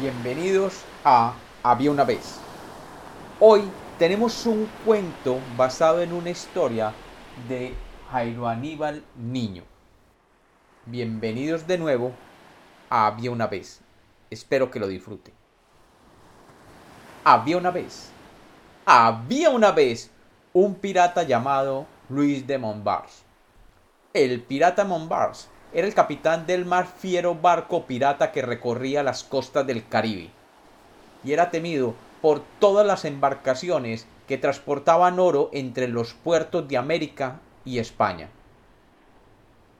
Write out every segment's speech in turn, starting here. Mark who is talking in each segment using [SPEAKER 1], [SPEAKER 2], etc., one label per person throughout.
[SPEAKER 1] Bienvenidos a Había una vez. Hoy tenemos un cuento basado en una historia de Jairo Aníbal Niño. Bienvenidos de nuevo a Había una vez. Espero que lo disfruten. Había una vez. Había una vez un pirata llamado Luis de Montbars. El pirata Montbars era el capitán del más fiero barco pirata que recorría las costas del Caribe, y era temido por todas las embarcaciones que transportaban oro entre los puertos de América y España,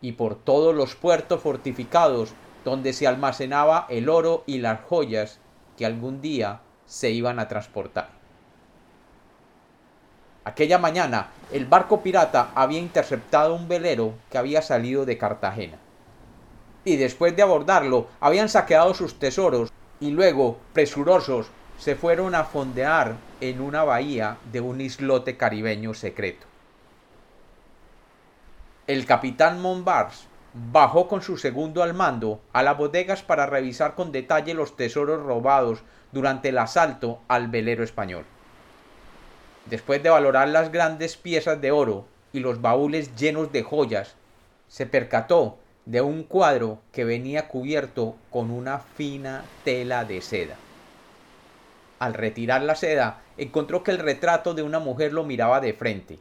[SPEAKER 1] y por todos los puertos fortificados donde se almacenaba el oro y las joyas que algún día se iban a transportar. Aquella mañana, el barco pirata había interceptado un velero que había salido de Cartagena. Y después de abordarlo, habían saqueado sus tesoros y luego, presurosos, se fueron a fondear en una bahía de un islote caribeño secreto. El capitán Montbars bajó con su segundo al mando a las bodegas para revisar con detalle los tesoros robados durante el asalto al velero español. Después de valorar las grandes piezas de oro y los baúles llenos de joyas, se percató de un cuadro que venía cubierto con una fina tela de seda. Al retirar la seda, encontró que el retrato de una mujer lo miraba de frente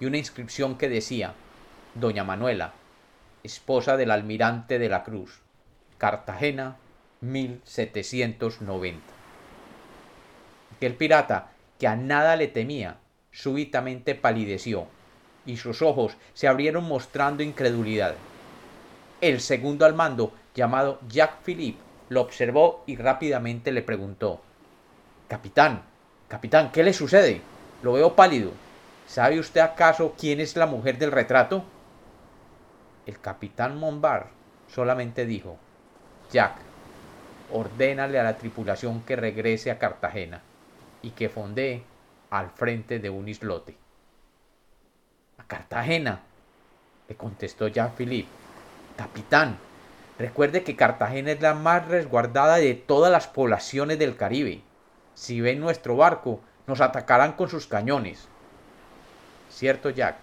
[SPEAKER 1] y una inscripción que decía Doña Manuela, esposa del almirante de la Cruz, Cartagena, 1790. El pirata que a nada le temía, súbitamente palideció, y sus ojos se abrieron mostrando incredulidad. El segundo al mando, llamado Jacques Philippe, lo observó y rápidamente le preguntó Capitán, capitán, ¿qué le sucede? Lo veo pálido. ¿Sabe usted acaso quién es la mujer del retrato? El capitán Montbar solamente dijo Jack, ordénale a la tripulación que regrese a Cartagena y que fondee al frente de un islote. A Cartagena, le contestó Jean Philippe. Capitán, recuerde que Cartagena es la más resguardada de todas las poblaciones del Caribe. Si ven nuestro barco, nos atacarán con sus cañones. Cierto, Jack.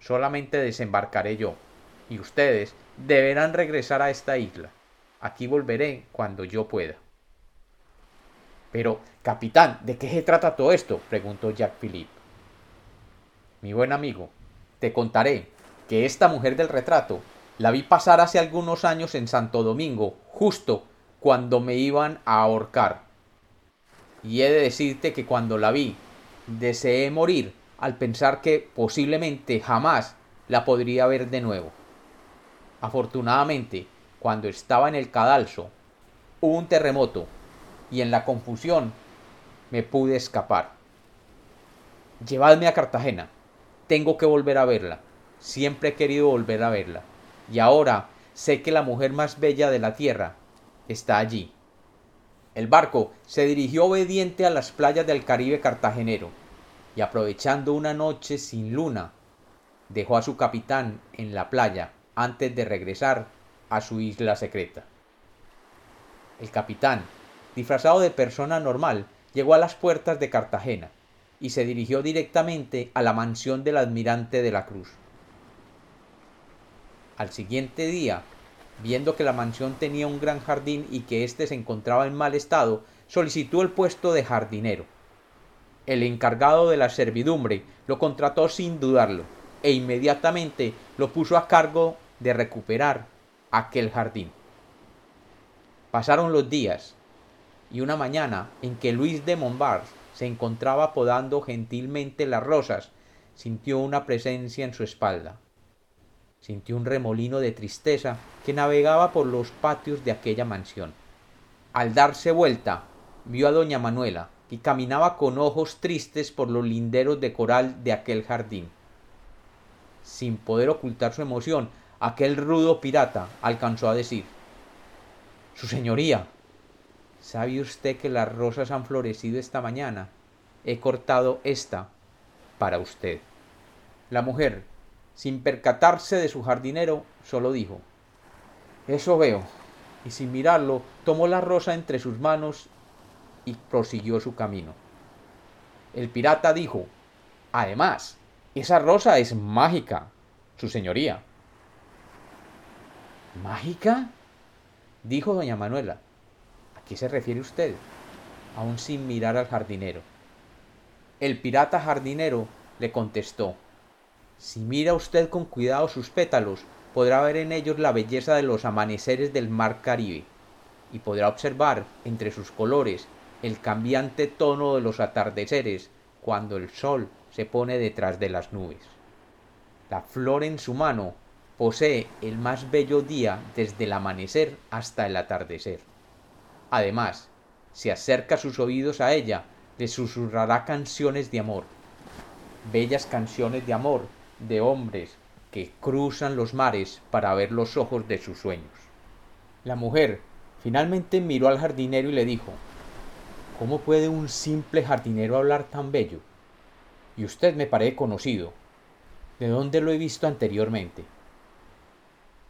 [SPEAKER 1] Solamente desembarcaré yo, y ustedes deberán regresar a esta isla. Aquí volveré cuando yo pueda. Pero, capitán, ¿de qué se trata todo esto? preguntó Jack Philippe. Mi buen amigo, te contaré que esta mujer del retrato la vi pasar hace algunos años en Santo Domingo, justo cuando me iban a ahorcar. Y he de decirte que cuando la vi, deseé morir al pensar que posiblemente jamás la podría ver de nuevo. Afortunadamente, cuando estaba en el cadalso, hubo un terremoto y en la confusión me pude escapar. Llevadme a Cartagena. Tengo que volver a verla. Siempre he querido volver a verla. Y ahora sé que la mujer más bella de la tierra está allí. El barco se dirigió obediente a las playas del Caribe cartagenero y aprovechando una noche sin luna, dejó a su capitán en la playa antes de regresar a su isla secreta. El capitán disfrazado de persona normal, llegó a las puertas de Cartagena y se dirigió directamente a la mansión del almirante de la Cruz. Al siguiente día, viendo que la mansión tenía un gran jardín y que éste se encontraba en mal estado, solicitó el puesto de jardinero. El encargado de la servidumbre lo contrató sin dudarlo e inmediatamente lo puso a cargo de recuperar aquel jardín. Pasaron los días y una mañana en que Luis de Montbard se encontraba podando gentilmente las rosas, sintió una presencia en su espalda. Sintió un remolino de tristeza que navegaba por los patios de aquella mansión. Al darse vuelta, vio a doña Manuela, que caminaba con ojos tristes por los linderos de coral de aquel jardín. Sin poder ocultar su emoción, aquel rudo pirata alcanzó a decir Su señoría, ¿Sabe usted que las rosas han florecido esta mañana? He cortado esta para usted. La mujer, sin percatarse de su jardinero, solo dijo Eso veo. y sin mirarlo tomó la rosa entre sus manos y prosiguió su camino. El pirata dijo, Además, esa rosa es mágica, su señoría. ¿Mágica? dijo doña Manuela. ¿A qué se refiere usted? aún sin mirar al jardinero. El pirata jardinero le contestó, Si mira usted con cuidado sus pétalos, podrá ver en ellos la belleza de los amaneceres del mar Caribe, y podrá observar entre sus colores el cambiante tono de los atardeceres cuando el sol se pone detrás de las nubes. La flor en su mano posee el más bello día desde el amanecer hasta el atardecer. Además, si acerca sus oídos a ella, le susurrará canciones de amor, bellas canciones de amor de hombres que cruzan los mares para ver los ojos de sus sueños. La mujer finalmente miró al jardinero y le dijo, ¿Cómo puede un simple jardinero hablar tan bello? Y usted me parece conocido. ¿De dónde lo he visto anteriormente?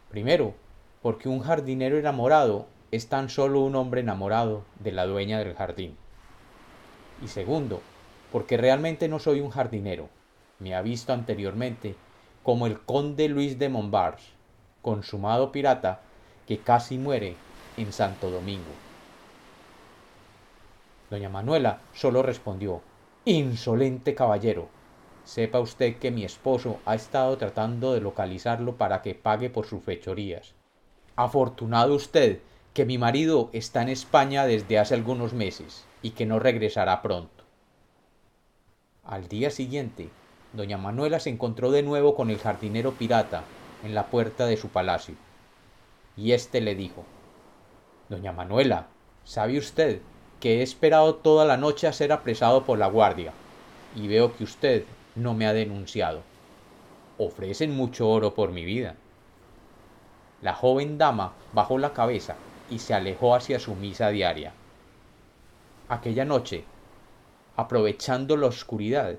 [SPEAKER 1] Primero, porque un jardinero enamorado es tan solo un hombre enamorado de la dueña del jardín. Y segundo, porque realmente no soy un jardinero. Me ha visto anteriormente como el conde Luis de Montbars, consumado pirata que casi muere en Santo Domingo. Doña Manuela solo respondió Insolente caballero. Sepa usted que mi esposo ha estado tratando de localizarlo para que pague por sus fechorías. Afortunado usted que mi marido está en España desde hace algunos meses y que no regresará pronto. Al día siguiente, doña Manuela se encontró de nuevo con el jardinero pirata en la puerta de su palacio, y éste le dijo Doña Manuela, ¿sabe usted que he esperado toda la noche a ser apresado por la guardia, y veo que usted no me ha denunciado? Ofrecen mucho oro por mi vida. La joven dama bajó la cabeza y se alejó hacia su misa diaria. Aquella noche, aprovechando la oscuridad,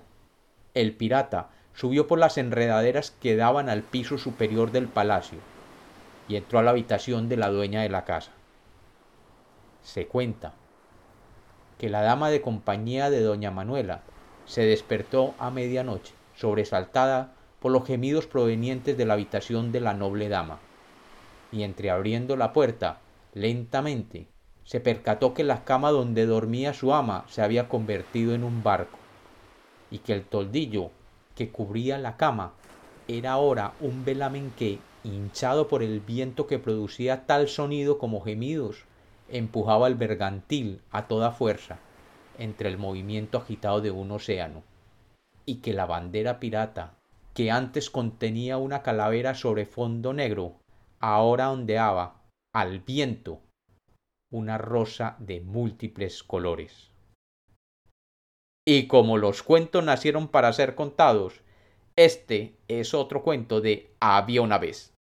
[SPEAKER 1] el pirata subió por las enredaderas que daban al piso superior del palacio y entró a la habitación de la dueña de la casa. Se cuenta que la dama de compañía de doña Manuela se despertó a medianoche, sobresaltada por los gemidos provenientes de la habitación de la noble dama, y entreabriendo la puerta Lentamente se percató que la cama donde dormía su ama se había convertido en un barco y que el toldillo que cubría la cama era ahora un velamen que, hinchado por el viento que producía tal sonido como gemidos, empujaba el bergantil a toda fuerza entre el movimiento agitado de un océano, y que la bandera pirata, que antes contenía una calavera sobre fondo negro, ahora ondeaba al viento una rosa de múltiples colores. Y como los cuentos nacieron para ser contados, este es otro cuento de había una vez.